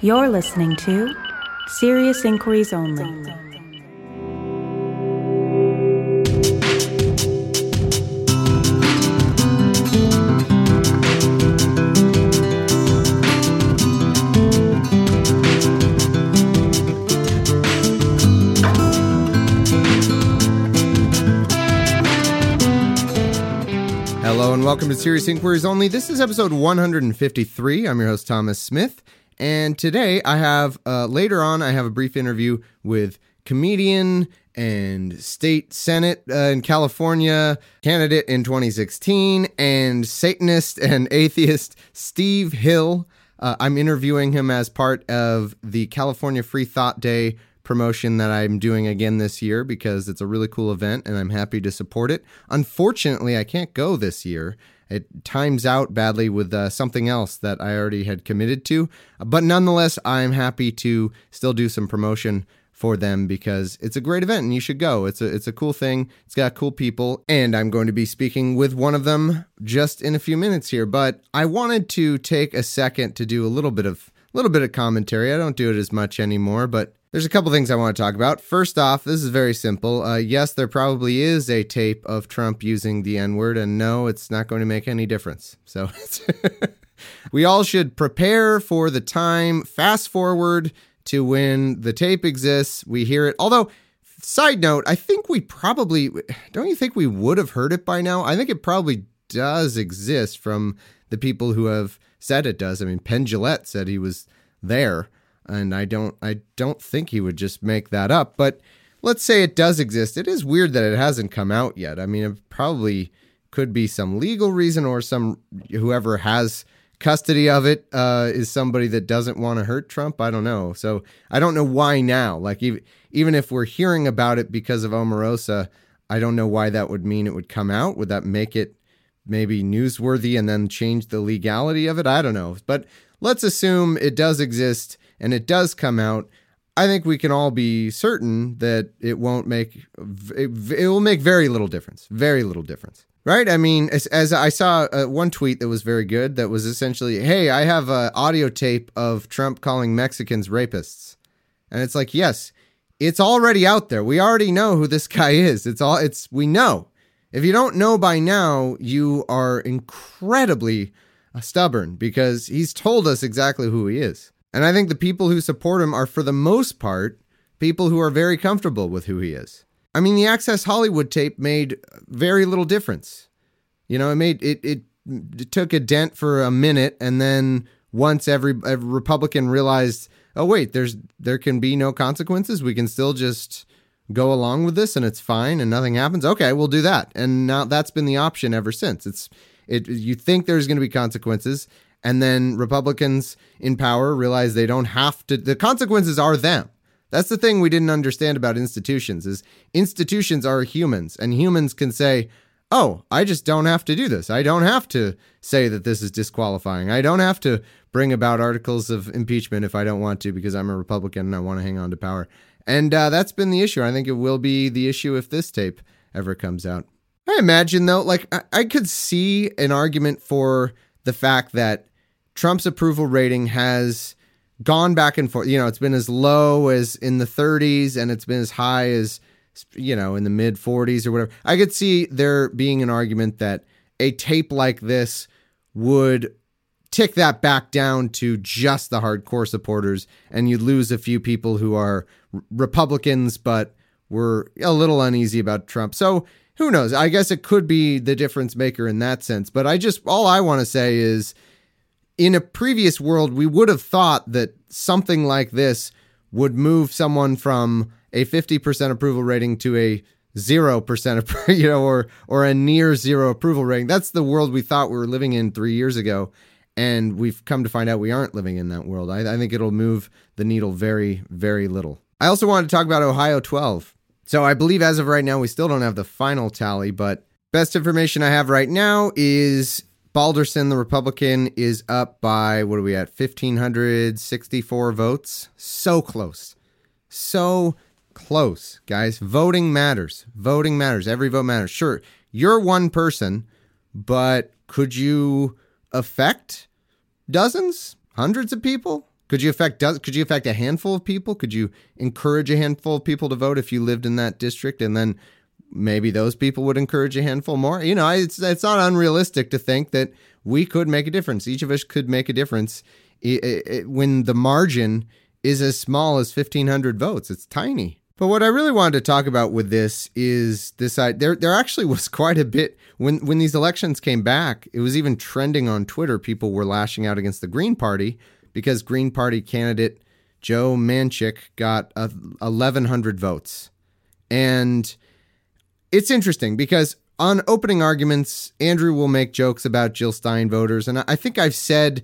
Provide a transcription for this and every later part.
You're listening to Serious Inquiries Only. Hello and welcome to Serious Inquiries Only. This is episode 153. I'm your host, Thomas Smith. And today I have, uh, later on, I have a brief interview with comedian and state senate uh, in California candidate in 2016 and Satanist and atheist Steve Hill. Uh, I'm interviewing him as part of the California Free Thought Day promotion that I'm doing again this year because it's a really cool event and I'm happy to support it. Unfortunately, I can't go this year. It times out badly with uh, something else that I already had committed to. But nonetheless, I'm happy to still do some promotion for them because it's a great event and you should go. It's a it's a cool thing. It's got cool people and I'm going to be speaking with one of them just in a few minutes here, but I wanted to take a second to do a little bit of little bit of commentary. I don't do it as much anymore, but there's a couple things I want to talk about. First off, this is very simple. Uh, yes, there probably is a tape of Trump using the N word, and no, it's not going to make any difference. So we all should prepare for the time, fast forward to when the tape exists. We hear it. Although, side note, I think we probably, don't you think we would have heard it by now? I think it probably does exist from the people who have said it does. I mean, Penn said he was there and I don't I don't think he would just make that up. But let's say it does exist. It is weird that it hasn't come out yet. I mean, it probably could be some legal reason or some whoever has custody of it uh, is somebody that doesn't want to hurt Trump. I don't know. So I don't know why now. Like even even if we're hearing about it because of Omarosa, I don't know why that would mean it would come out. Would that make it maybe newsworthy and then change the legality of it? I don't know. But let's assume it does exist and it does come out, I think we can all be certain that it won't make it, it will make very little difference. Very little difference. Right? I mean, as, as I saw uh, one tweet that was very good that was essentially, "Hey, I have an audio tape of Trump calling Mexicans rapists." And it's like, "Yes, it's already out there. We already know who this guy is. It's all it's we know. If you don't know by now, you are incredibly uh, stubborn because he's told us exactly who he is. And I think the people who support him are, for the most part, people who are very comfortable with who he is. I mean, the Access Hollywood tape made very little difference. You know, it made it, it, it took a dent for a minute, and then once every, every Republican realized, oh wait, there's there can be no consequences. We can still just go along with this, and it's fine, and nothing happens. Okay, we'll do that. And now that's been the option ever since. It's it. You think there's going to be consequences, and then Republicans in power realize they don't have to the consequences are them. That's the thing we didn't understand about institutions is institutions are humans and humans can say, "Oh, I just don't have to do this. I don't have to say that this is disqualifying. I don't have to bring about articles of impeachment if I don't want to because I'm a Republican and I want to hang on to power." And uh, that's been the issue. I think it will be the issue if this tape ever comes out. I imagine though, like I, I could see an argument for the fact that Trump's approval rating has gone back and forth. You know, it's been as low as in the 30s and it's been as high as, you know, in the mid 40s or whatever. I could see there being an argument that a tape like this would tick that back down to just the hardcore supporters and you lose a few people who are Republicans but were a little uneasy about Trump. So, who knows? I guess it could be the difference maker in that sense. But I just all I want to say is in a previous world, we would have thought that something like this would move someone from a 50% approval rating to a 0% you know or or a near zero approval rating. That's the world we thought we were living in 3 years ago and we've come to find out we aren't living in that world. I, I think it'll move the needle very very little. I also wanted to talk about Ohio 12. So I believe as of right now we still don't have the final tally, but best information I have right now is Balderson, the Republican, is up by what are we at? 1,564 votes. So close. So close, guys. Voting matters. Voting matters. Every vote matters. Sure, you're one person, but could you affect dozens, hundreds of people? Could you affect does could you affect a handful of people? Could you encourage a handful of people to vote if you lived in that district and then maybe those people would encourage a handful more? You know, it's it's not unrealistic to think that we could make a difference. Each of us could make a difference when the margin is as small as 1500 votes. It's tiny. But what I really wanted to talk about with this is this there there actually was quite a bit when when these elections came back, it was even trending on Twitter. People were lashing out against the Green Party because Green Party candidate Joe Manchik got 1100 votes. And it's interesting because on opening arguments, Andrew will make jokes about Jill Stein voters and I think I've said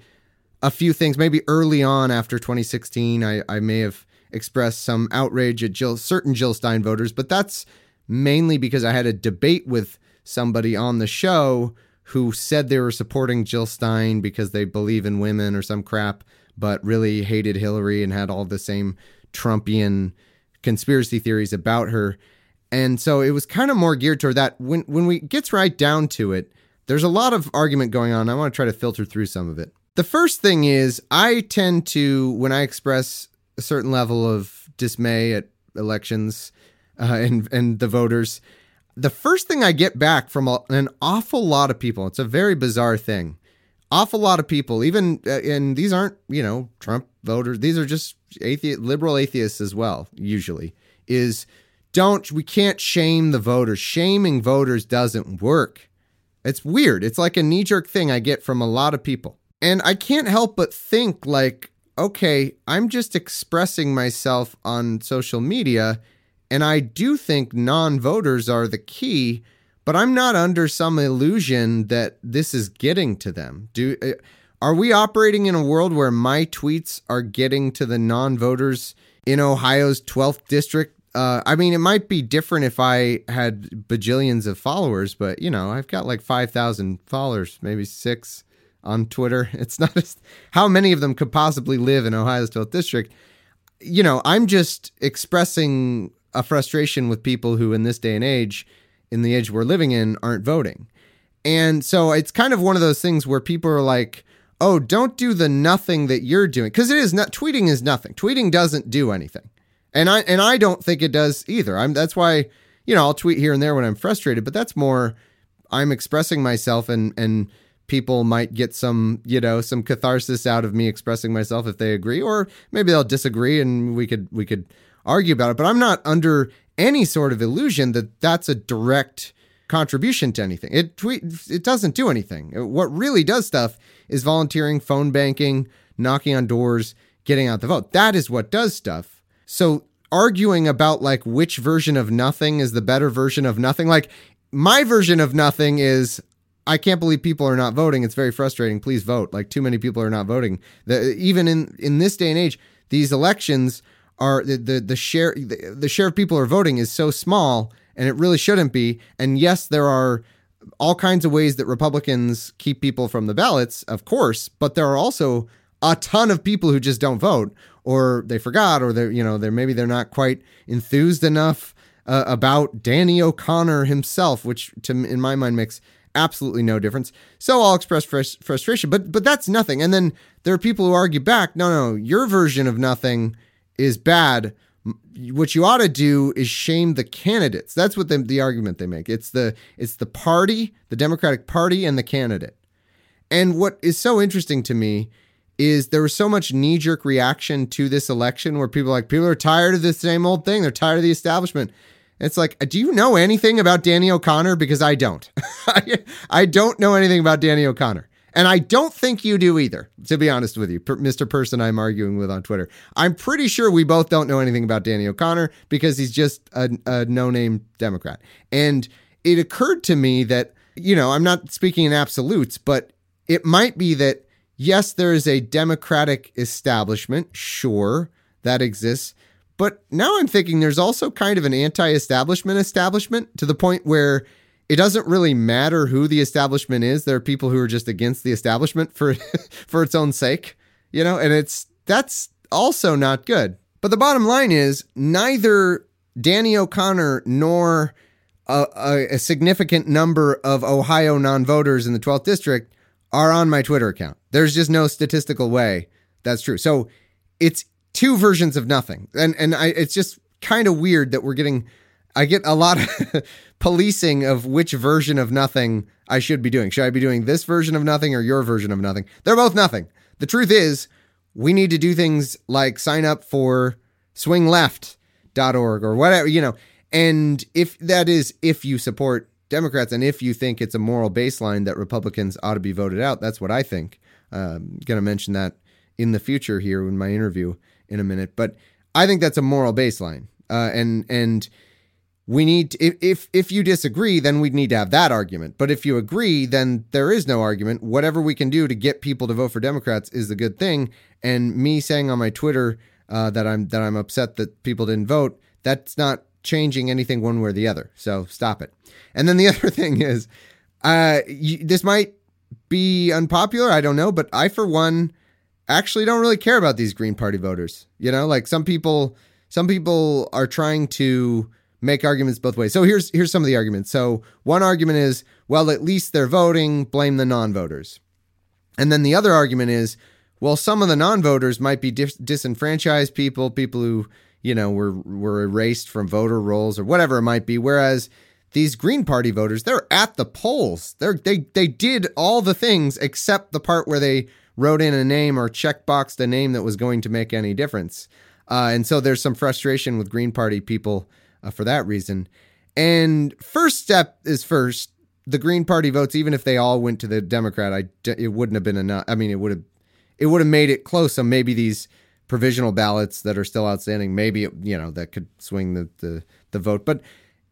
a few things maybe early on after 2016 I I may have expressed some outrage at Jill, certain Jill Stein voters, but that's mainly because I had a debate with somebody on the show who said they were supporting Jill Stein because they believe in women or some crap, but really hated Hillary and had all the same Trumpian conspiracy theories about her. And so it was kind of more geared toward that. When when we gets right down to it, there's a lot of argument going on. I want to try to filter through some of it. The first thing is I tend to when I express a certain level of dismay at elections uh, and and the voters. The first thing I get back from a, an awful lot of people, it's a very bizarre thing. Awful lot of people, even uh, and these aren't you know Trump voters. These are just atheist, liberal atheists as well. Usually is don't we can't shame the voters. Shaming voters doesn't work. It's weird. It's like a knee jerk thing I get from a lot of people. And I can't help but think like okay, I'm just expressing myself on social media, and I do think non voters are the key, but I'm not under some illusion that this is getting to them. Do uh, are we operating in a world where my tweets are getting to the non voters in Ohio's 12th district? Uh, I mean, it might be different if I had bajillions of followers, but you know, I've got like 5,000 followers, maybe six on Twitter. It's not just how many of them could possibly live in Ohio's 12th district. You know, I'm just expressing a frustration with people who, in this day and age, in the age we're living in, aren't voting. And so it's kind of one of those things where people are like, oh, don't do the nothing that you're doing. Because it is not, tweeting is nothing. Tweeting doesn't do anything. And I, and I don't think it does either. I'm, that's why, you know, I'll tweet here and there when I'm frustrated, but that's more, I'm expressing myself and, and, people might get some, you know, some catharsis out of me expressing myself if they agree, or maybe they'll disagree and we could we could argue about it. But I'm not under any sort of illusion that that's a direct contribution to anything. It tweet it doesn't do anything. What really does stuff is volunteering, phone banking, knocking on doors, getting out the vote. That is what does stuff. So arguing about like which version of nothing is the better version of nothing, like my version of nothing is I can't believe people are not voting. It's very frustrating. Please vote. Like too many people are not voting. The, even in in this day and age, these elections are the the, the share the, the share of people are voting is so small, and it really shouldn't be. And yes, there are all kinds of ways that Republicans keep people from the ballots, of course, but there are also a ton of people who just don't vote, or they forgot, or they're you know they're maybe they're not quite enthused enough uh, about Danny O'Connor himself, which to in my mind makes absolutely no difference. So I'll express fr- frustration, but but that's nothing. And then there are people who argue back, no, no, your version of nothing is bad. What you ought to do is shame the candidates. That's what the, the argument they make. It's the it's the party, the Democratic Party, and the candidate. And what is so interesting to me is there was so much knee jerk reaction to this election where people like people are tired of the same old thing. They're tired of the establishment. It's like, do you know anything about Danny O'Connor? Because I don't. I don't know anything about Danny O'Connor. And I don't think you do either, to be honest with you, Mr. Person I'm arguing with on Twitter. I'm pretty sure we both don't know anything about Danny O'Connor because he's just a, a no name Democrat. And it occurred to me that, you know, I'm not speaking in absolutes, but it might be that, yes, there is a Democratic establishment. Sure, that exists. But now I'm thinking there's also kind of an anti establishment establishment to the point where it doesn't really matter who the establishment is. There are people who are just against the establishment for for its own sake, you know, and it's that's also not good. But the bottom line is neither Danny O'Connor nor a, a, a significant number of Ohio non-voters in the 12th district are on my Twitter account. There's just no statistical way that's true. So it's two versions of nothing. And and I it's just kind of weird that we're getting I get a lot of policing of which version of nothing I should be doing. Should I be doing this version of nothing or your version of nothing? They're both nothing. The truth is, we need to do things like sign up for swingleft.org or whatever, you know. And if that is if you support Democrats and if you think it's a moral baseline that Republicans ought to be voted out, that's what I think. Um, I'm going to mention that in the future here in my interview in a minute, but I think that's a moral baseline. Uh, and and we need to, if, if if you disagree then we'd need to have that argument. But if you agree then there is no argument. Whatever we can do to get people to vote for democrats is the good thing. And me saying on my twitter uh, that i'm that i'm upset that people didn't vote that's not changing anything one way or the other. So stop it. And then the other thing is uh you, this might be unpopular. I don't know. But i for one actually don't really care about these green party voters you know like some people some people are trying to make arguments both ways. So here's here's some of the arguments. So one argument is, well, at least they're voting, blame the non-voters. And then the other argument is, well, some of the non-voters might be dis- disenfranchised people, people who, you know, were were erased from voter rolls or whatever it might be, whereas these Green Party voters, they're at the polls. They're they they did all the things except the part where they wrote in a name or checkboxed a name that was going to make any difference. Uh, and so there's some frustration with Green Party people uh, for that reason. And first step is first. The Green Party votes, even if they all went to the Democrat, I it wouldn't have been enough. I mean, it would have it would have made it close. So maybe these provisional ballots that are still outstanding, maybe it, you know that could swing the, the the vote, but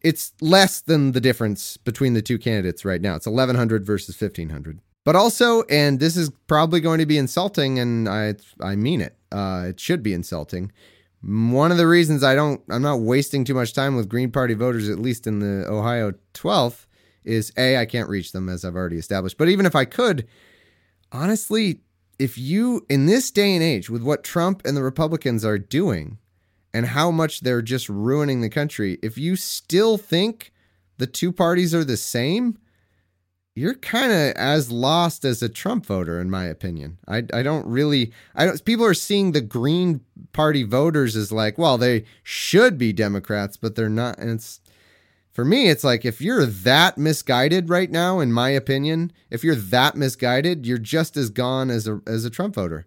it's less than the difference between the two candidates right now. It's 1100 versus 1500. But also, and this is probably going to be insulting, and I I mean it. Uh, it should be insulting one of the reasons I don't I'm not wasting too much time with Green Party voters, at least in the Ohio 12th, is A, I can't reach them as I've already established. But even if I could, honestly, if you in this day and age, with what Trump and the Republicans are doing and how much they're just ruining the country, if you still think the two parties are the same, you're kind of as lost as a Trump voter, in my opinion. I, I don't really, I don't, people are seeing the Green Party voters as like, well, they should be Democrats, but they're not. And it's, for me, it's like if you're that misguided right now, in my opinion, if you're that misguided, you're just as gone as a, as a Trump voter.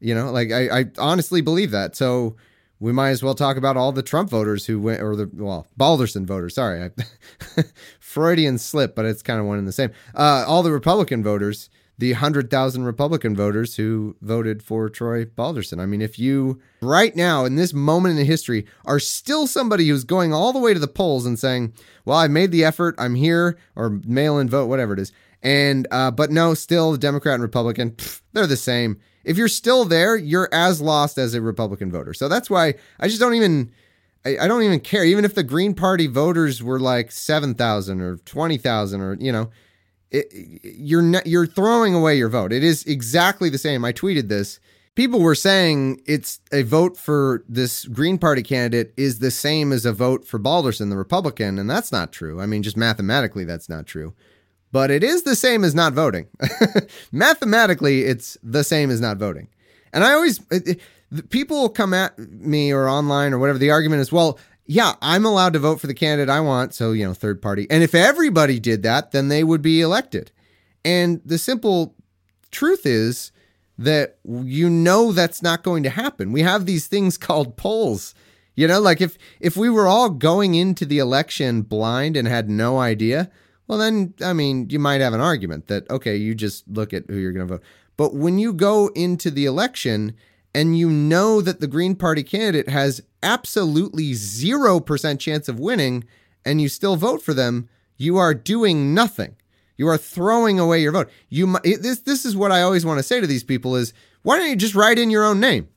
You know, like I, I honestly believe that. So, we might as well talk about all the Trump voters who went, or the well, Balderson voters. Sorry, I, Freudian slip, but it's kind of one and the same. Uh, all the Republican voters, the hundred thousand Republican voters who voted for Troy Balderson. I mean, if you right now in this moment in history are still somebody who's going all the way to the polls and saying, "Well, I made the effort, I'm here," or mail-in vote, whatever it is, and uh, but no, still Democrat and Republican, pff, they're the same if you're still there, you're as lost as a Republican voter. So that's why I just don't even I, I don't even care. Even if the Green Party voters were like seven thousand or twenty thousand or you know, it, you're you're throwing away your vote. It is exactly the same. I tweeted this. People were saying it's a vote for this Green Party candidate is the same as a vote for Balderson, the Republican, and that's not true. I mean, just mathematically, that's not true but it is the same as not voting. Mathematically, it's the same as not voting. And I always, it, it, people come at me or online or whatever. The argument is, well, yeah, I'm allowed to vote for the candidate I want. So, you know, third party. And if everybody did that, then they would be elected. And the simple truth is that you know that's not going to happen. We have these things called polls. You know, like if if we were all going into the election blind and had no idea, well, then, I mean, you might have an argument that, okay, you just look at who you're going to vote. But when you go into the election and you know that the Green Party candidate has absolutely 0% chance of winning and you still vote for them, you are doing nothing. You are throwing away your vote. You this this is what I always want to say to these people is why don't you just write in your own name?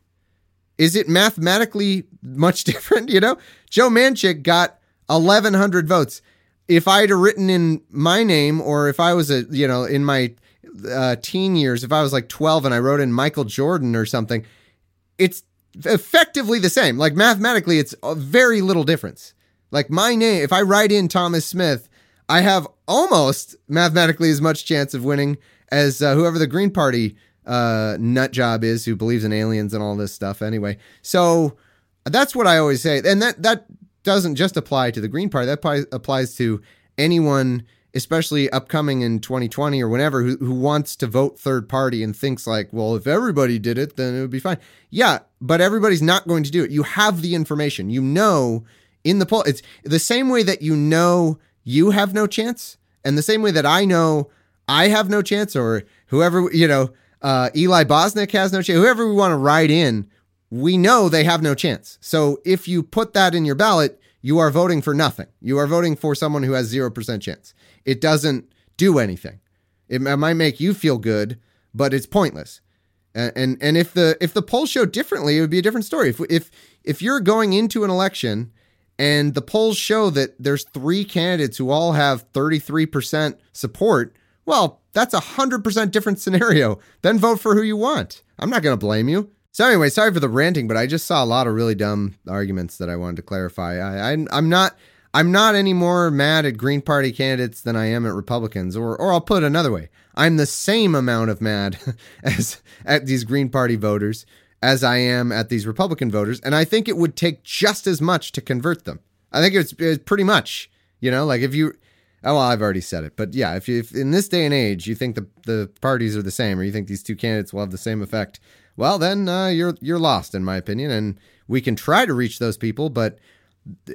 Is it mathematically much different, you know? Joe Manchik got 1100 votes if I'd have written in my name or if I was a, you know, in my uh, teen years, if I was like 12 and I wrote in Michael Jordan or something, it's effectively the same. Like mathematically, it's a very little difference. Like my name, if I write in Thomas Smith, I have almost mathematically as much chance of winning as uh, whoever the Green Party uh, nut job is who believes in aliens and all this stuff anyway. So that's what I always say, and that that doesn't just apply to the Green Party. That applies, applies to anyone, especially upcoming in 2020 or whenever, who, who wants to vote third party and thinks like, well, if everybody did it, then it would be fine. Yeah, but everybody's not going to do it. You have the information. You know in the poll. It's the same way that you know you have no chance, and the same way that I know I have no chance, or whoever you know, uh, Eli Bosnick has no chance. Whoever we want to write in we know they have no chance. So if you put that in your ballot, you are voting for nothing. You are voting for someone who has 0% chance. It doesn't do anything. It, might make you feel good, but it's pointless. And, and and if the if the polls show differently, it would be a different story. If if if you're going into an election and the polls show that there's three candidates who all have 33% support, well, that's a 100% different scenario. Then vote for who you want. I'm not going to blame you. So anyway, sorry for the ranting, but I just saw a lot of really dumb arguments that I wanted to clarify. I, I I'm not I'm not any more mad at Green Party candidates than I am at Republicans, or or I'll put it another way, I'm the same amount of mad as at these Green Party voters as I am at these Republican voters, and I think it would take just as much to convert them. I think it's, it's pretty much, you know, like if you. Oh, well, I've already said it, but yeah, if, you, if in this day and age you think the the parties are the same, or you think these two candidates will have the same effect, well, then uh, you're you're lost, in my opinion. And we can try to reach those people, but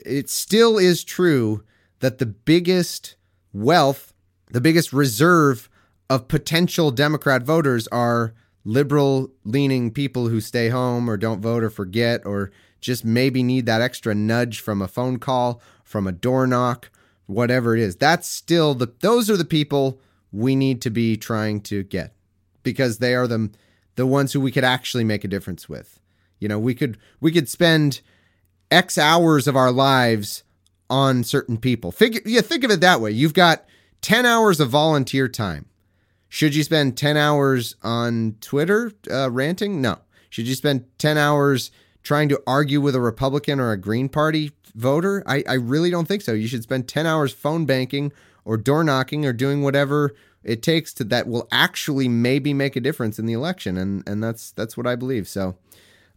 it still is true that the biggest wealth, the biggest reserve of potential Democrat voters are liberal leaning people who stay home or don't vote or forget or just maybe need that extra nudge from a phone call, from a door knock, whatever it is. That's still the those are the people we need to be trying to get because they are the the ones who we could actually make a difference with. You know, we could we could spend X hours of our lives on certain people. Figure yeah, think of it that way. You've got 10 hours of volunteer time. Should you spend 10 hours on Twitter uh, ranting? No. Should you spend 10 hours trying to argue with a Republican or a Green Party voter? I, I really don't think so. You should spend 10 hours phone banking or door knocking or doing whatever it takes to that will actually maybe make a difference in the election, and and that's that's what I believe. So.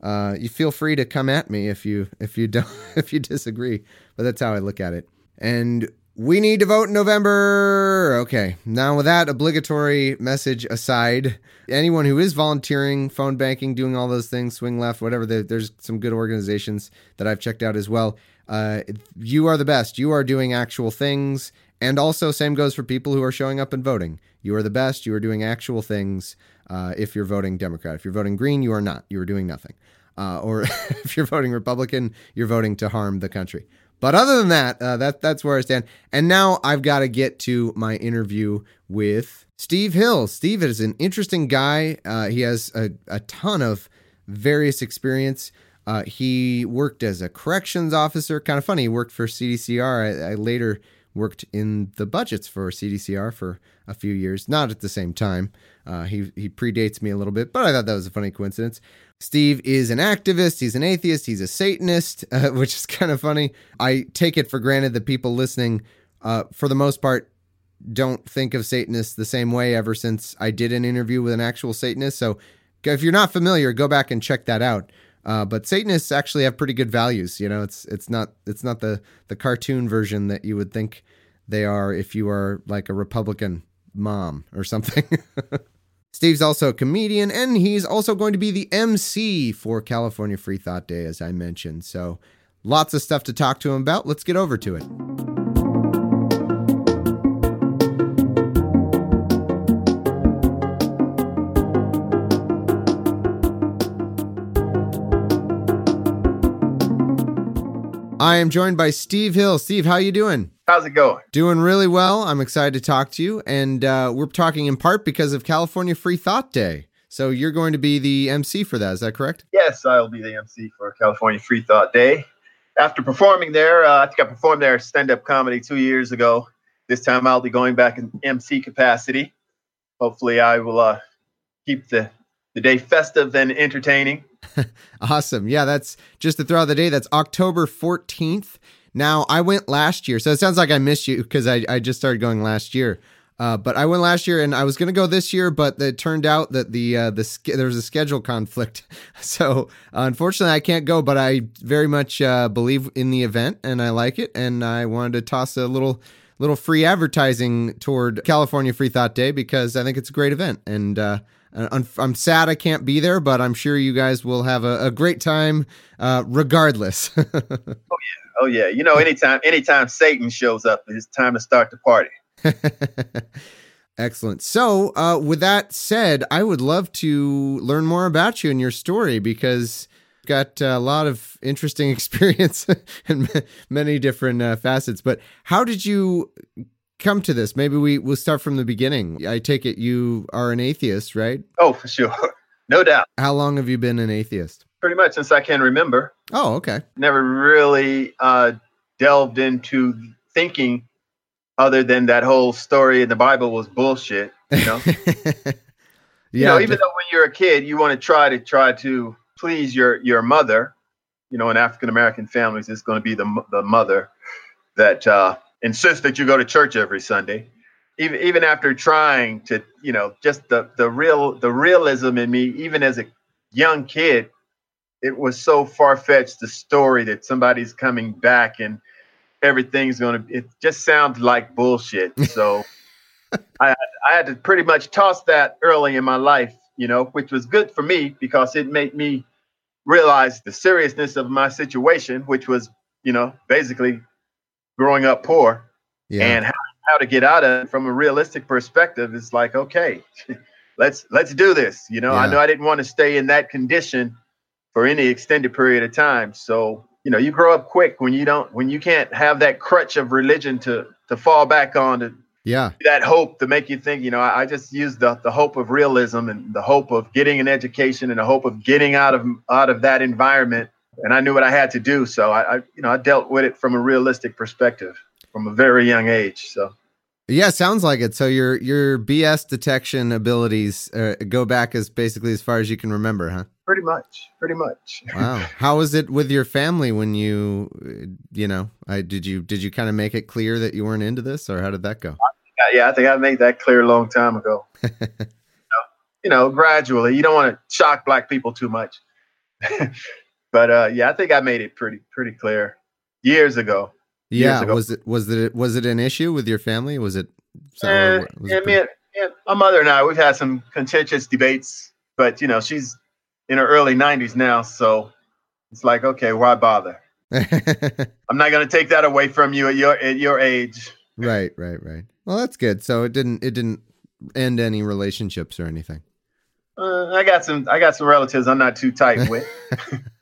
Uh, you feel free to come at me if you if you don't if you disagree, but that's how I look at it. And we need to vote in November. Okay, now with that obligatory message aside, anyone who is volunteering, phone banking, doing all those things, swing left, whatever, there's some good organizations that I've checked out as well. Uh, you are the best. You are doing actual things. And also, same goes for people who are showing up and voting. You are the best. You are doing actual things. Uh, if you're voting Democrat, if you're voting Green, you are not. You are doing nothing. Uh, or if you're voting Republican, you're voting to harm the country. But other than that, uh, that that's where I stand. And now I've got to get to my interview with Steve Hill. Steve is an interesting guy. Uh, he has a, a ton of various experience. Uh, he worked as a corrections officer. Kind of funny. He worked for CDCR. I, I later worked in the budgets for CDCR for a few years, not at the same time. Uh, he he predates me a little bit, but I thought that was a funny coincidence. Steve is an activist. He's an atheist. He's a Satanist, uh, which is kind of funny. I take it for granted that people listening, uh, for the most part, don't think of Satanists the same way. Ever since I did an interview with an actual Satanist, so if you're not familiar, go back and check that out. Uh, but Satanists actually have pretty good values. You know, it's it's not it's not the the cartoon version that you would think they are if you are like a Republican mom or something. Steve's also a comedian, and he's also going to be the MC for California Free Thought Day, as I mentioned. So, lots of stuff to talk to him about. Let's get over to it. I am joined by Steve Hill. Steve, how you doing? How's it going? Doing really well. I'm excited to talk to you, and uh, we're talking in part because of California Free Thought Day. So you're going to be the MC for that. Is that correct? Yes, I'll be the MC for California Free Thought Day. After performing there, uh, I think I performed there stand-up comedy two years ago. This time I'll be going back in MC capacity. Hopefully, I will uh, keep the the day festive and entertaining. awesome. Yeah, that's just to throw out the day. That's October 14th. Now, I went last year, so it sounds like I missed you because I, I just started going last year. Uh, but I went last year, and I was going to go this year, but it turned out that the uh, the there was a schedule conflict, so unfortunately I can't go. But I very much uh, believe in the event, and I like it, and I wanted to toss a little little free advertising toward California Free Thought Day because I think it's a great event, and uh, I'm, I'm sad I can't be there, but I'm sure you guys will have a, a great time uh, regardless. Oh yeah, oh yeah, you know, anytime anytime Satan shows up, it's time to start the party. Excellent. So, uh, with that said, I would love to learn more about you and your story because you've got a lot of interesting experience and many different uh, facets. But how did you come to this? Maybe we will start from the beginning. I take it you are an atheist, right? Oh, for sure, no doubt. How long have you been an atheist? Pretty much since I can remember. Oh, okay. Never really uh, delved into thinking other than that whole story in the Bible was bullshit. You know, yeah. you know, even though when you're a kid, you want to try to try to please your your mother. You know, in African American families, it's going to be the the mother that uh, insists that you go to church every Sunday. Even even after trying to, you know, just the the real the realism in me, even as a young kid, it was so far fetched. The story that somebody's coming back and everything's going to it just sounds like bullshit so I, I had to pretty much toss that early in my life you know which was good for me because it made me realize the seriousness of my situation which was you know basically growing up poor yeah. and how, how to get out of it from a realistic perspective is like okay let's let's do this you know i know i didn't want to stay in that condition for any extended period of time so you know you grow up quick when you don't when you can't have that crutch of religion to to fall back on to yeah. that hope to make you think you know i, I just use the, the hope of realism and the hope of getting an education and the hope of getting out of out of that environment and i knew what i had to do so i, I you know i dealt with it from a realistic perspective from a very young age so Yeah, sounds like it. So your your BS detection abilities uh, go back as basically as far as you can remember, huh? pretty much pretty much Wow. How was it with your family when you, uh, you know, I did you did you kind of make it clear that you weren't into this, or how did that go? Yeah, yeah, I think I made that clear a long time ago. you, know, you know, gradually. You don't want to shock black people too much. but uh, yeah, I think I made it pretty pretty clear years ago. Yeah. ago. Was it was it was it an issue with your family? Was it? so- or was yeah, it me and, and my mother and I, we've had some contentious debates, but you know, she's in her early 90s now, so it's like, okay, why bother? I'm not going to take that away from you at your at your age. right, right, right. Well, that's good. So it didn't it didn't end any relationships or anything. Uh, I got some I got some relatives I'm not too tight with.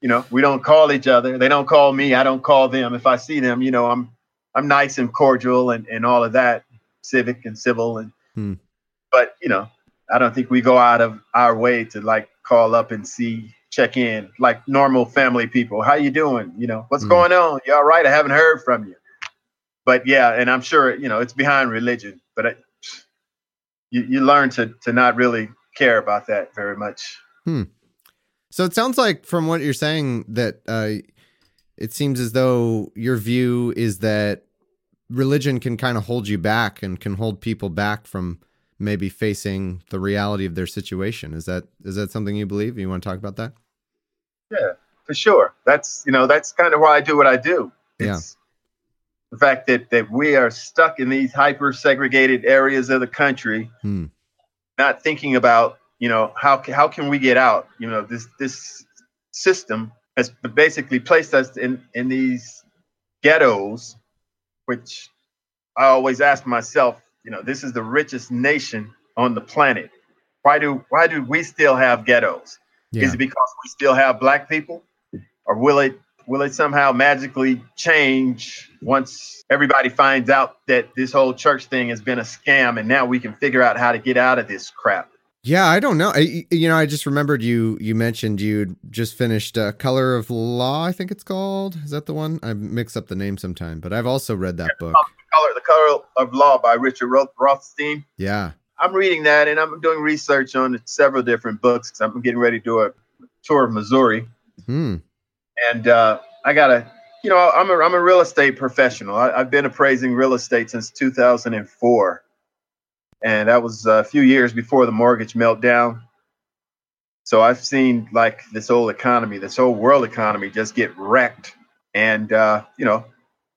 you know, we don't call each other. They don't call me. I don't call them. If I see them, you know, I'm I'm nice and cordial and, and all of that, civic and civil and Hmm. but you know, I don't think we go out of our way to like call up and see, check in like normal family people. How you doing? You know, what's Hmm. going on? You all right? I haven't heard from you. But yeah, and I'm sure, you know, it's behind religion, but I, you, you learn to to not really care about that very much. So it sounds like from what you're saying that uh, it seems as though your view is that religion can kind of hold you back and can hold people back from maybe facing the reality of their situation. Is that is that something you believe? You want to talk about that? Yeah, for sure. That's you know that's kind of why I do what I do. Yeah. It's the fact that that we are stuck in these hyper segregated areas of the country, Hmm. not thinking about you know how how can we get out? You know this this system has basically placed us in in these ghettos, which I always ask myself. You know, this is the richest nation on the planet. Why do why do we still have ghettos? Yeah. Is it because we still have black people, or will it will it somehow magically change once everybody finds out that this whole church thing has been a scam, and now we can figure out how to get out of this crap? Yeah, I don't know. I, you know, I just remembered you. You mentioned you'd just finished uh, "Color of Law." I think it's called. Is that the one? I mix up the name sometime, but I've also read that book. Color, the Color of Law by Richard Rothstein. Yeah. I'm reading that, and I'm doing research on several different books. I'm getting ready to do a tour of Missouri, Hmm. And uh, I got a you know, I'm a I'm a real estate professional. I, have been appraising real estate since 2004, and that was a few years before the mortgage meltdown. So I've seen like this whole economy, this whole world economy, just get wrecked, and uh, you know,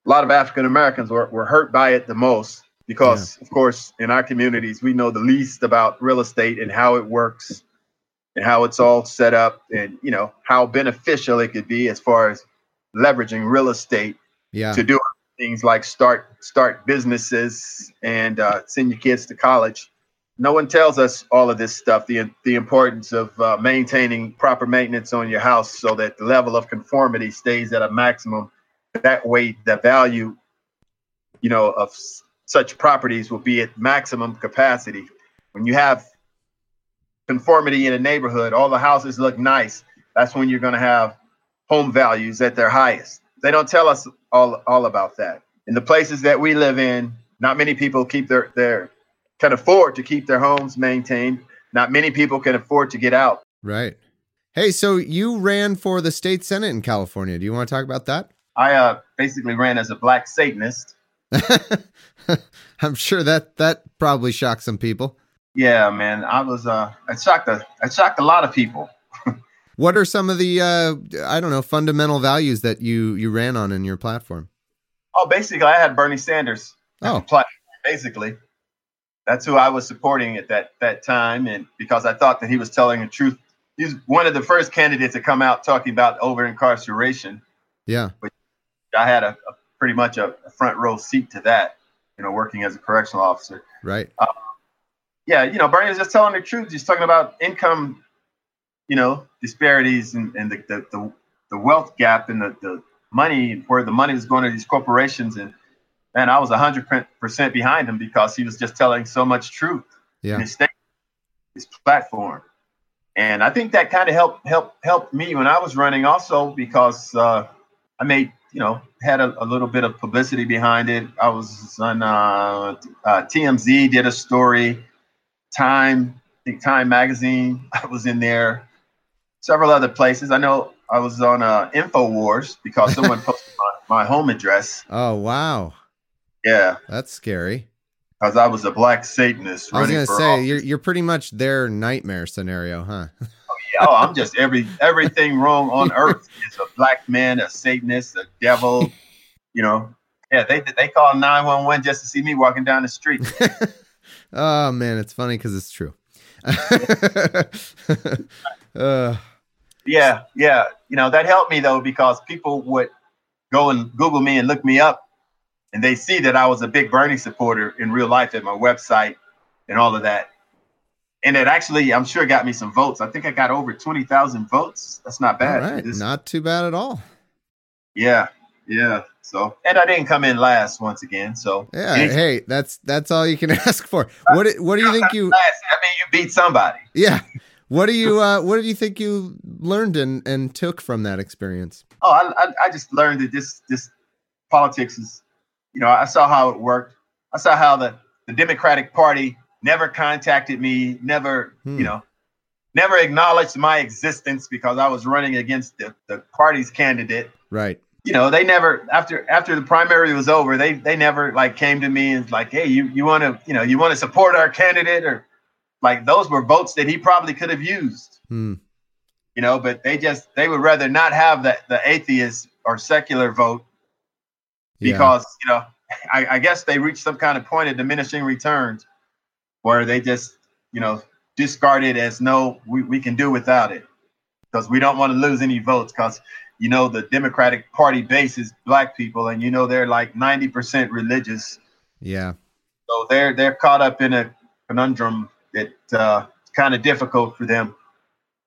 a lot of African Americans were, were hurt by it the most because, yeah. of course, in our communities, we know the least about real estate and how it works and how it's all set up and you know how beneficial it could be as far as leveraging real estate yeah. to do things like start start businesses and uh, send your kids to college. No one tells us all of this stuff. The the importance of uh, maintaining proper maintenance on your house so that the level of conformity stays at a maximum. That way, the value, you know, of s- such properties will be at maximum capacity. When you have conformity in a neighborhood, all the houses look nice. That's when you're going to have home values at their highest. They don't tell us all, all about that. In the places that we live in, not many people keep their, their can afford to keep their homes maintained. Not many people can afford to get out. Right. Hey, so you ran for the state senate in California. Do you want to talk about that? I uh, basically ran as a black Satanist. I'm sure that that probably shocked some people. Yeah, man. I was uh, I shocked a, I shocked a lot of people. What are some of the uh, I don't know fundamental values that you you ran on in your platform? Oh, basically, I had Bernie Sanders. Oh, platform, basically, that's who I was supporting at that that time, and because I thought that he was telling the truth. He's one of the first candidates to come out talking about over incarceration. Yeah, I had a, a pretty much a, a, front row seat to that. You know, working as a correctional officer. Right. Uh, yeah, you know, Bernie was just telling the truth. He's talking about income you know disparities and, and the, the, the, the wealth gap and the, the money where the money is going to these corporations. And man i was 100% behind him because he was just telling so much truth. Yeah. his, state, his platform. And i think that kind of helped helped helped me when i was running also because uh, i made you know had a, a, little bit of publicity behind it. I was on uh, uh, tmz did a story time I think time magazine i was in there several other places. I know I was on uh, InfoWars because someone posted my, my, home address. Oh wow! Yeah, that's scary. Because I was a black Satanist. I was gonna say office. you're you're pretty much their nightmare scenario, huh? oh, yeah. oh, I'm just every everything wrong on earth is a black man, a Satanist, a devil. You know, yeah. They they call nine one one just to see me walking down the street. Oh man, it's funny because it's true. uh. Yeah, yeah. You know, that helped me though because people would go and Google me and look me up and they see that I was a big Bernie supporter in real life at my website and all of that. And it actually, I'm sure, got me some votes. I think I got over 20,000 votes. That's not bad. All right. Not too bad at all. Yeah. Yeah. So, and I didn't come in last once again. So, yeah. Hey, that's that's all you can ask for. What What do you think you? Last, I mean, you beat somebody. Yeah. What do you uh, What do you think you learned and, and took from that experience? Oh, I, I, I just learned that this this politics is, you know, I saw how it worked. I saw how the the Democratic Party never contacted me, never, hmm. you know, never acknowledged my existence because I was running against the, the party's candidate. Right. You know, they never after after the primary was over, they they never like came to me and like, hey, you you want to you know you want to support our candidate or like those were votes that he probably could have used. Hmm. You know, but they just they would rather not have that the atheist or secular vote because yeah. you know I, I guess they reached some kind of point of diminishing returns where they just you know discard it as no we, we can do without it because we don't want to lose any votes because you know the democratic party base is black people and you know they're like 90% religious yeah so they're they're caught up in a conundrum it's uh, kind of difficult for them.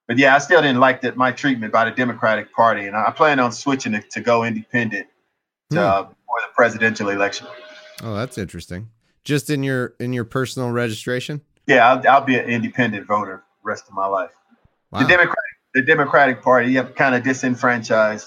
But yeah, I still didn't like that my treatment by the Democratic Party, and I plan on switching it to go independent hmm. uh, for the presidential election. Oh, that's interesting. Just in your in your personal registration? Yeah, I'll, I'll be an independent voter rest of my life. Wow. The Democratic the Democratic Party, have kind of disenfranchised.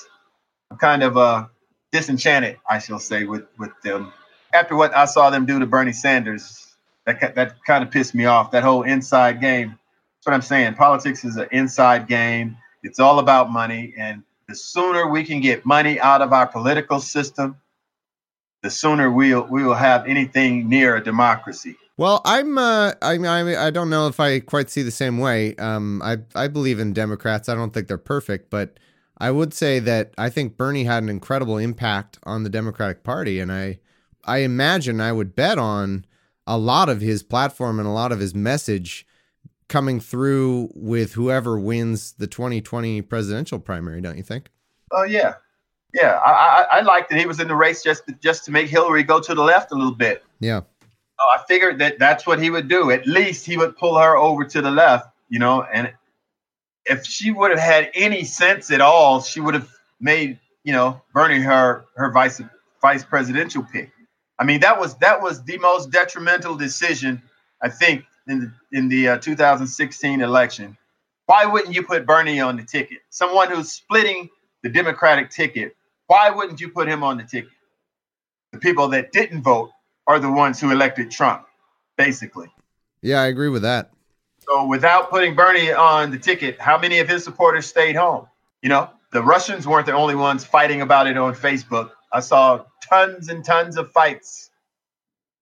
I'm kind of uh, disenchanted, I shall say, with with them. After what I saw them do to Bernie Sanders, that that kind of pissed me off. That whole inside game. That's what I'm saying. Politics is an inside game. It's all about money, and the sooner we can get money out of our political system, the sooner we'll we will have anything near a democracy. Well, I'm uh, I I I don't know if I quite see the same way. Um, I I believe in Democrats. I don't think they're perfect, but I would say that I think Bernie had an incredible impact on the Democratic Party, and I I imagine I would bet on a lot of his platform and a lot of his message coming through with whoever wins the 2020 presidential primary. Don't you think? Oh yeah, yeah. I I, I like that he was in the race just to, just to make Hillary go to the left a little bit. Yeah. I figured that that's what he would do. At least he would pull her over to the left, you know. And if she would have had any sense at all, she would have made, you know, Bernie her her vice vice presidential pick. I mean, that was that was the most detrimental decision I think in the in the uh, 2016 election. Why wouldn't you put Bernie on the ticket? Someone who's splitting the Democratic ticket. Why wouldn't you put him on the ticket? The people that didn't vote are the ones who elected Trump, basically. Yeah, I agree with that. So without putting Bernie on the ticket, how many of his supporters stayed home? You know, the Russians weren't the only ones fighting about it on Facebook. I saw tons and tons of fights.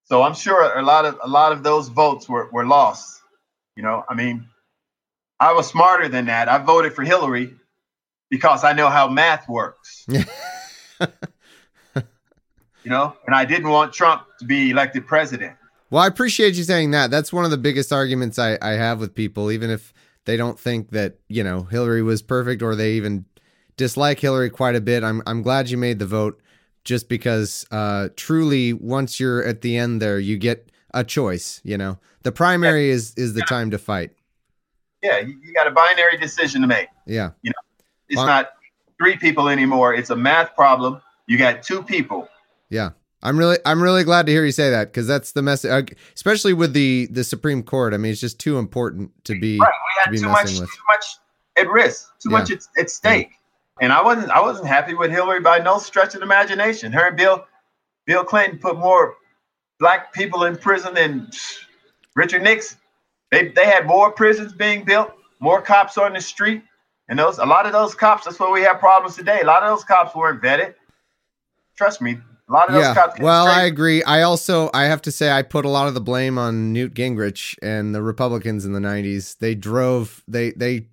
So I'm sure a lot of a lot of those votes were, were lost. You know, I mean, I was smarter than that. I voted for Hillary because I know how math works. you know, and I didn't want Trump to be elected president. Well, I appreciate you saying that. That's one of the biggest arguments I, I have with people, even if they don't think that, you know, Hillary was perfect or they even dislike Hillary quite a bit. I'm I'm glad you made the vote just because uh truly once you're at the end there, you get a choice, you know. The primary yeah. is is the time to fight. Yeah, you, you, got a binary decision to make. Yeah. You know, it's well, not three people anymore. It's a math problem. You got two people yeah. I'm really I'm really glad to hear you say that because that's the message, especially with the the Supreme Court. I mean, it's just too important to be right. We had too much with. too much at risk, too yeah. much at, at stake, yeah. and I wasn't I wasn't happy with Hillary by no stretch of the imagination. Her and Bill Bill Clinton put more black people in prison than Richard Nixon. They they had more prisons being built, more cops on the street, and those a lot of those cops. That's why we have problems today. A lot of those cops weren't vetted. Trust me, a lot of those yeah. cops. Well, I agree. I also I have to say I put a lot of the blame on Newt Gingrich and the Republicans in the '90s. They drove they they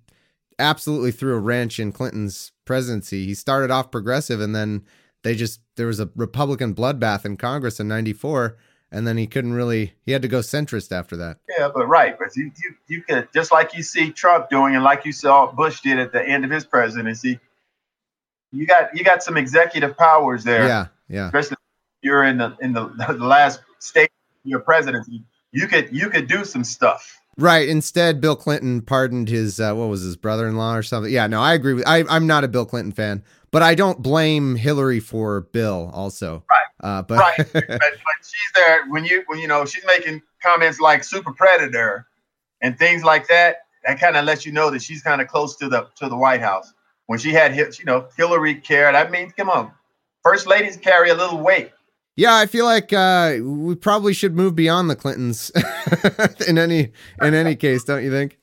absolutely threw a wrench in Clinton's presidency. He started off progressive, and then they just there was a Republican bloodbath in Congress in '94, and then he couldn't really he had to go centrist after that. Yeah, but right, but you you you could just like you see Trump doing, and like you saw Bush did at the end of his presidency. You got you got some executive powers there. Yeah yeah. Especially if you're in the in the, the last state of your presidency, you could you could do some stuff. Right. Instead, Bill Clinton pardoned his uh, what was his brother-in-law or something. Yeah. No, I agree with. I, I'm not a Bill Clinton fan, but I don't blame Hillary for Bill. Also. Right. Uh, but right. but, but she's there when you when you know she's making comments like super predator and things like that. That kind of lets you know that she's kind of close to the to the White House. When she had, you know, Hillary cared. I mean, come on, first ladies carry a little weight. Yeah, I feel like uh, we probably should move beyond the Clintons in any in any case, don't you think?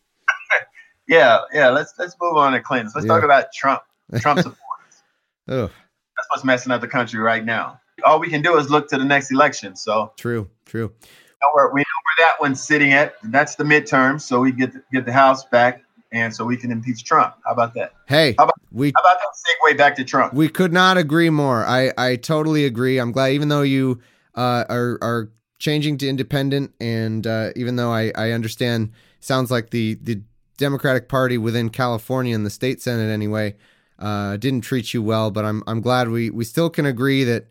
yeah, yeah. Let's let's move on to Clintons. Let's yeah. talk about Trump. Trump supporters. oh, that's what's messing up the country right now. All we can do is look to the next election. So true, true. We know where, we know where that one's sitting at. That's the midterm, so we get the, get the House back and so we can impeach Trump. How about that? Hey, how about, we how about that segue back to Trump? We could not agree more. I I totally agree. I'm glad, even though you uh, are are changing to independent, and uh, even though I I understand, sounds like the the Democratic Party within California and the state senate anyway uh, didn't treat you well. But I'm I'm glad we we still can agree that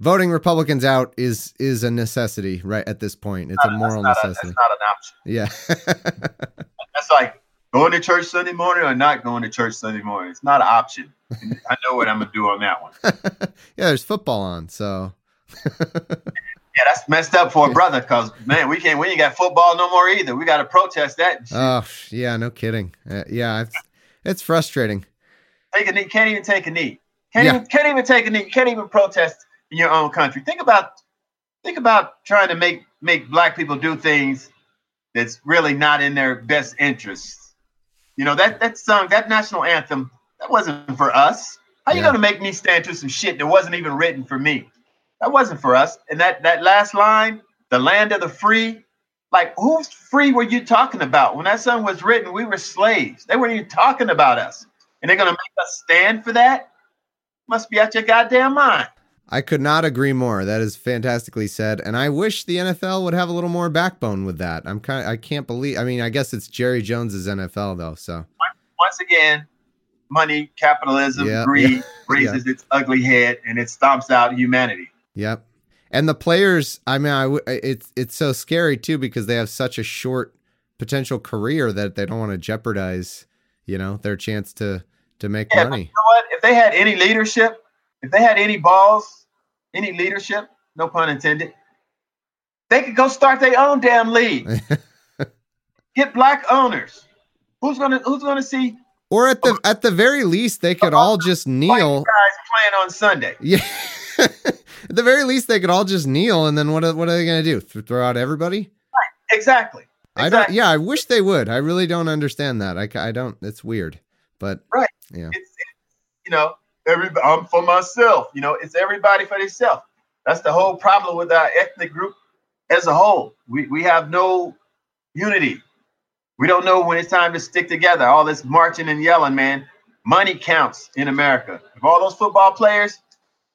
voting Republicans out is is a necessity right at this point. It's not, a moral necessity. A, that's not an option. Yeah. that's like going to church Sunday morning or not going to church Sunday morning. It's not an option. I know what I'm gonna do on that one. yeah, there's football on, so. yeah, that's messed up for a brother because man, we can't. We ain't got football no more either. We got to protest that. Oh yeah, no kidding. Uh, yeah, it's it's frustrating. Take a knee. Can't even take a knee. Can't yeah. even can't even take a knee. Can't even protest in your own country. Think about think about trying to make make black people do things that's really not in their best interest you know that that song, that national anthem, That wasn't for us. How you gonna make me stand to some shit that wasn't even written for me? That wasn't for us. And that that last line, the land of the free, like who's free were you talking about? When that song was written, we were slaves. They weren't even talking about us. And they're gonna make us stand for that? Must be out your goddamn mind. I could not agree more. That is fantastically said, and I wish the NFL would have a little more backbone with that. I'm kind of, I can't believe. I mean, I guess it's Jerry Jones's NFL though, so Once again, money, capitalism, Yeah, greed raises its ugly head and it stomps out humanity. Yep. And the players, I mean, I w- it's it's so scary too because they have such a short potential career that they don't want to jeopardize, you know, their chance to to make Yeah, money. you know what? If they had any leadership, if they had any balls, any leadership, no pun intended, they could go start their own damn league. Get black owners. Who's gonna Who's gonna see or at the at the very least, they could all just kneel. guys playing on Sunday? Yeah. at the very least, they could all just kneel, and then what? Are, what are they going to do? Throw out everybody? Right. Exactly. I don't. Yeah, I wish they would. I really don't understand that. I, I don't. It's weird, but Right. Yeah. It's, it's you know, every I'm for myself. You know, it's everybody for themselves. That's the whole problem with our ethnic group as a whole. We we have no unity. We don't know when it's time to stick together. All this marching and yelling, man. Money counts in America. If all those football players,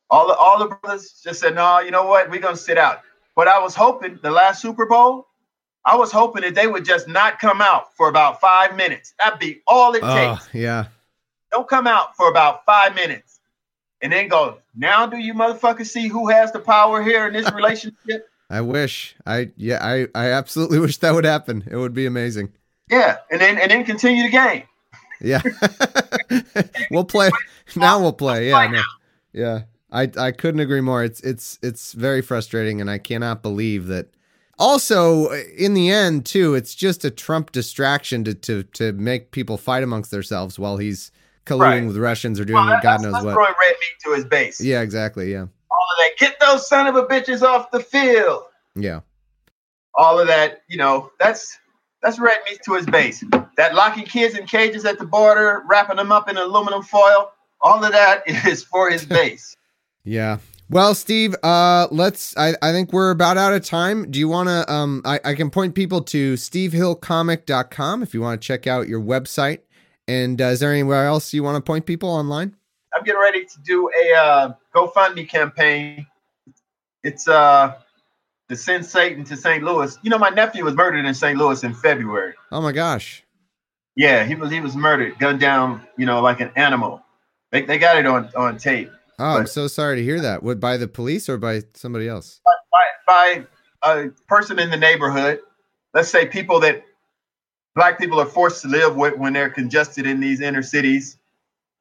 all the all the brothers just said, no, you know what? We're gonna sit out. But I was hoping the last Super Bowl, I was hoping that they would just not come out for about five minutes. That'd be all it Oh, takes yeah. Don't come out for about five minutes and then go now do you motherfuckers see who has the power here in this relationship I wish. I yeah. I I absolutely wish that would happen. It would be amazing. yeah and then and then continue the game Yeah. we'll play. Now we'll play. Yeah. No. Yeah. I I couldn't agree more. It's it's it's very frustrating and I cannot believe that also in the end too it's just a Trump distraction to to to make people fight amongst themselves while he's colluding Right. with Russians or doing Well, God knows what. throwing red meat to his base Yeah, exactly. Yeah. all of that get those son of a bitches off the field Yeah. all of that you know that's that's red meat to his base that locking kids in cages at the border wrapping them up in aluminum foil all of that is for his base Yeah. Well, Steve, uh, let's. I, I think we're about out of time. Do you want to? Um, I, I can point people to stevehillcomic.com if you want to check out your website. And uh, is there anywhere else you want to point people online? I'm getting ready to do a uh, GoFundMe campaign. It's uh, the Send Satan to St. Louis. You know, my nephew was murdered in St. Louis in February. Oh my gosh. Yeah, he was he was murdered, gunned down, you know, like an animal. They, they got it on on tape Oh, I'm so sorry to hear that. What by the police or by somebody else? by by a person in the neighborhood. Let's say people that black people are forced to live with when they're congested in these inner cities.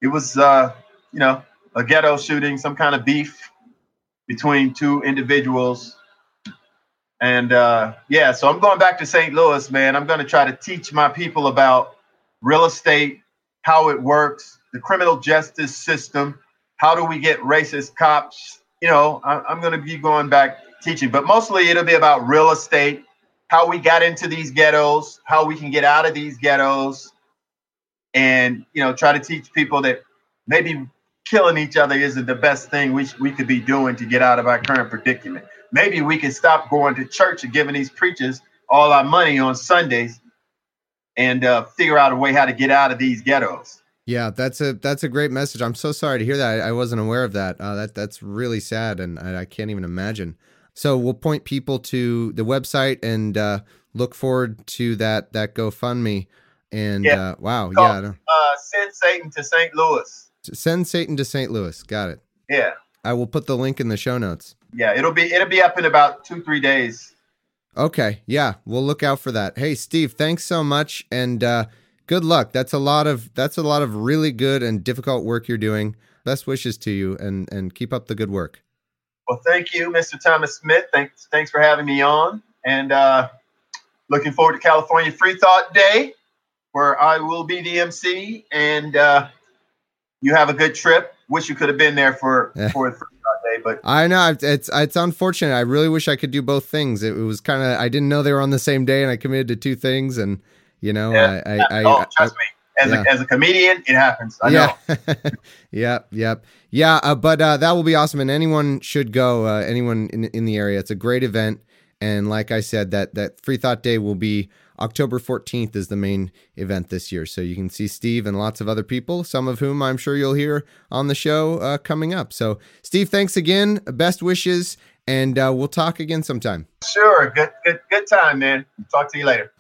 It was uh, you know, a ghetto shooting, some kind of beef between two individuals. And uh, yeah, so I'm going back to St. Louis, man. I'm going to try to teach my people about real estate, how it works, the criminal justice system, how do we get racist cops? You know, I, I'm going to be going back teaching, but mostly it'll be about real estate, how we got into these ghettos, how we can get out of these ghettos, and you know, try to teach people that maybe killing each other isn't the best thing we, we could be doing to get out of our current predicament. Maybe we can stop going to church and giving these preachers all our money on Sundays and uh, figure out a way how to get out of these ghettos. Yeah, that's a that's a great message. I'm so sorry to hear that. I, I wasn't aware of that. Uh, that that's really sad, and I, I can't even imagine. So we'll point people to the website and uh, look forward to that that GoFundMe. And Yeah. uh, wow, yeah, Uh, send Satan to St. Louis. send Satan to St. Louis. Got it. Yeah. I will put the link in the show notes. Yeah, it'll be it'll be up in about two three days. Okay, yeah, we'll look out for that. Hey, Steve, thanks so much, and uh, good luck. That's a lot of that's a lot of really good and difficult work you're doing. Best wishes to you, and and keep up the good work. Well, thank you, Mr. Thomas Smith. Thanks thanks for having me on, and uh, looking forward to California Free Thought Day, where I will be the MC, and uh, you have a good trip. Wish you could have been there for for Free Thought Day, but I know it's it's, unfortunate. I really wish I could do both things. It, was kind of I didn't know they were on the same day, and I committed to two things, and you know, Yeah. I, I, I, oh, I trust me. As Yeah. a as a comedian, it happens. I know. yeah. yep. Yep. Yeah. Uh, but uh, that will be awesome, and anyone should go. Uh, anyone in in the area. It's a great event, and like I said, that that Free Thought Day will be October fourteenth is the main event this year. So you can see Steve and lots of other people, some of whom I'm sure you'll hear on the show uh, coming up. So Steve, thanks again. Best wishes, and uh, we'll talk again sometime. Sure. Good good good time, man. Talk to you later.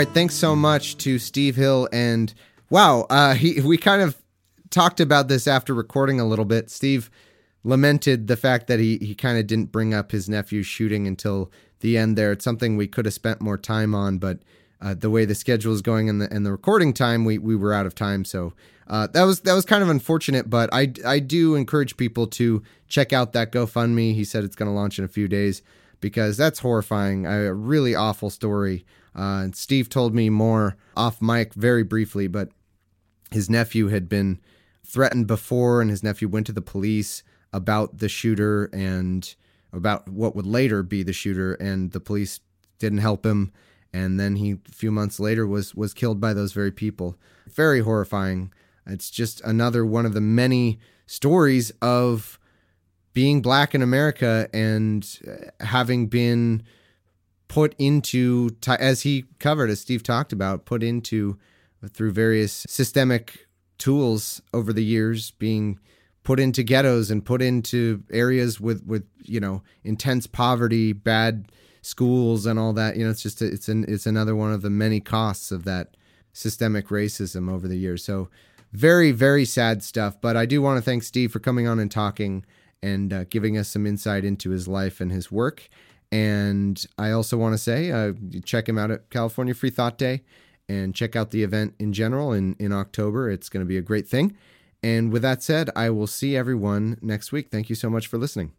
Right, thanks so much to Steve Hill and wow, uh, he we kind of talked about this after recording a little bit. Steve lamented the fact that he he kind of didn't bring up his nephew's shooting until the end there. It's something we could have spent more time on, but uh, the way the schedule is going and the and the recording time, we we were out of time. So uh, that was that was kind of unfortunate. But I I do encourage people to check out that GoFundMe. He said it's going to launch in a few days because that's horrifying. A really awful story. Uh, and Steve told me more off mic very briefly, but his nephew had been threatened before, and his nephew went to the police about the shooter and about what would later be the shooter, and the police didn't help him. And then he, a few months later, was was killed by those very people. Very horrifying. It's just another one of the many stories of being black in America and uh, having been put into, as he covered, as Steve talked about, put into through various systemic tools over the years, being put into ghettos and put into areas with with you know intense poverty, bad schools, and all that. You know, it's just a, it's an it's another one of the many costs of that systemic racism over the years. So very very sad stuff. But I do want to thank Steve for coming on and talking and uh, giving us some insight into his life and his work. And I also want to say, uh, check him out at California Free Thought Day and check out the event in general in, in October. It's going to be a great thing. And with that said, I will see everyone next week. Thank you so much for listening.